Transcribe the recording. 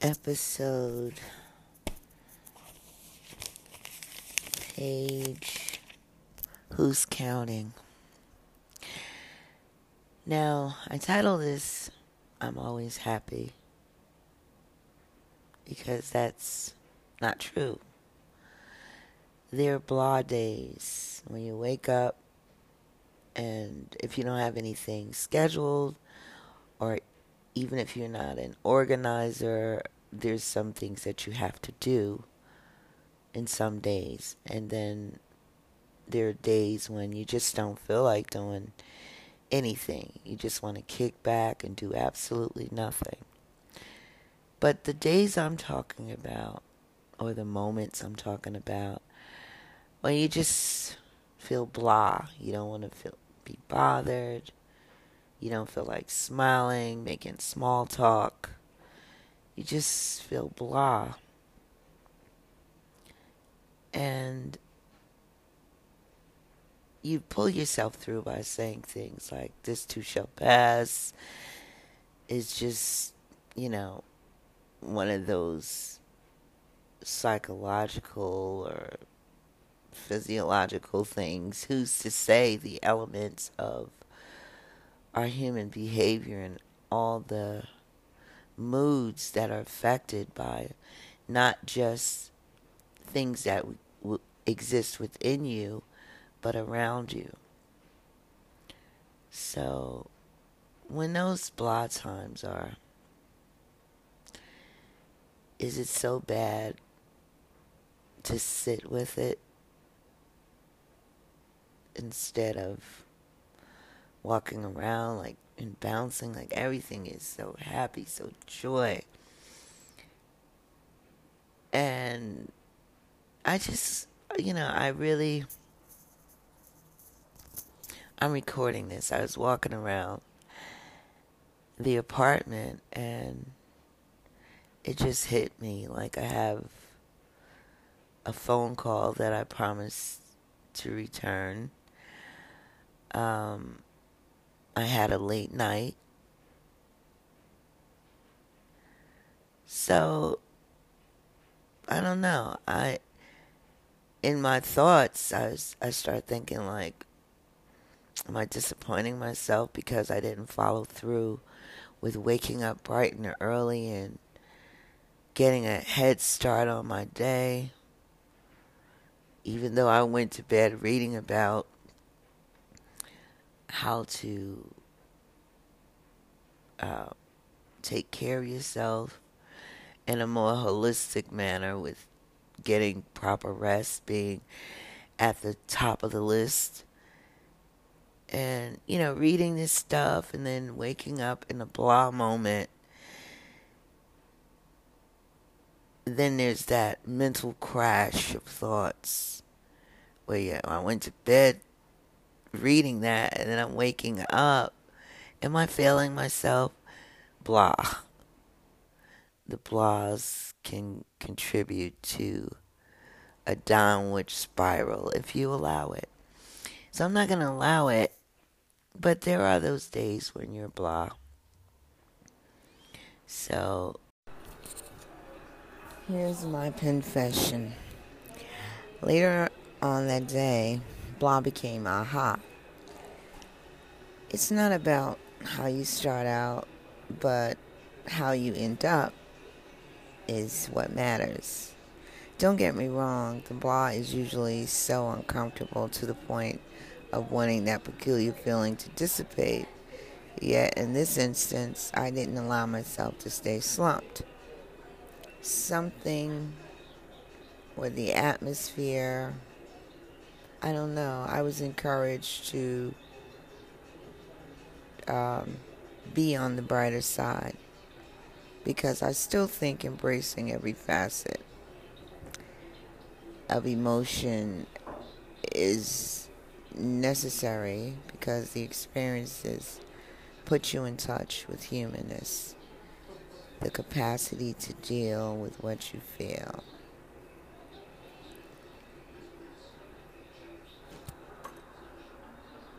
episode, page, who's counting? Now, I title this, I'm Always Happy, because that's not true. There are blah days when you wake up and if you don't have anything scheduled or even if you're not an organizer, there's some things that you have to do in some days. And then there are days when you just don't feel like doing anything. You just want to kick back and do absolutely nothing. But the days I'm talking about, or the moments I'm talking about, when you just feel blah, you don't want to feel be bothered, you don't feel like smiling, making small talk. You just feel blah. And you pull yourself through by saying things like, this too shall pass. It's just, you know, one of those psychological or physiological things. Who's to say the elements of our human behavior and all the moods that are affected by not just things that w- w- exist within you, but around you. So, when those blah times are, is it so bad to sit with it instead of walking around like and bouncing like everything is so happy so joy. And i just you know i really i'm recording this. I was walking around the apartment and it just hit me. Like i have a phone call that i promised to return. Um I had a late night. So I don't know. I in my thoughts I was I started thinking like am I disappointing myself because I didn't follow through with waking up bright and early and getting a head start on my day even though I went to bed reading about how to uh, take care of yourself in a more holistic manner with getting proper rest being at the top of the list and you know reading this stuff and then waking up in a blah moment then there's that mental crash of thoughts where yeah, I went to bed reading that and then I'm waking up. Am I failing myself? Blah. The blahs can contribute to a downward spiral if you allow it. So I'm not going to allow it, but there are those days when you're blah. So here's my confession. Later on that day, blah became aha. It's not about how you start out, but how you end up is what matters. Don't get me wrong, the blah is usually so uncomfortable to the point of wanting that peculiar feeling to dissipate. Yet in this instance, I didn't allow myself to stay slumped. Something with the atmosphere, I don't know. I was encouraged to um, be on the brighter side because I still think embracing every facet of emotion is necessary because the experiences put you in touch with humanness, the capacity to deal with what you feel.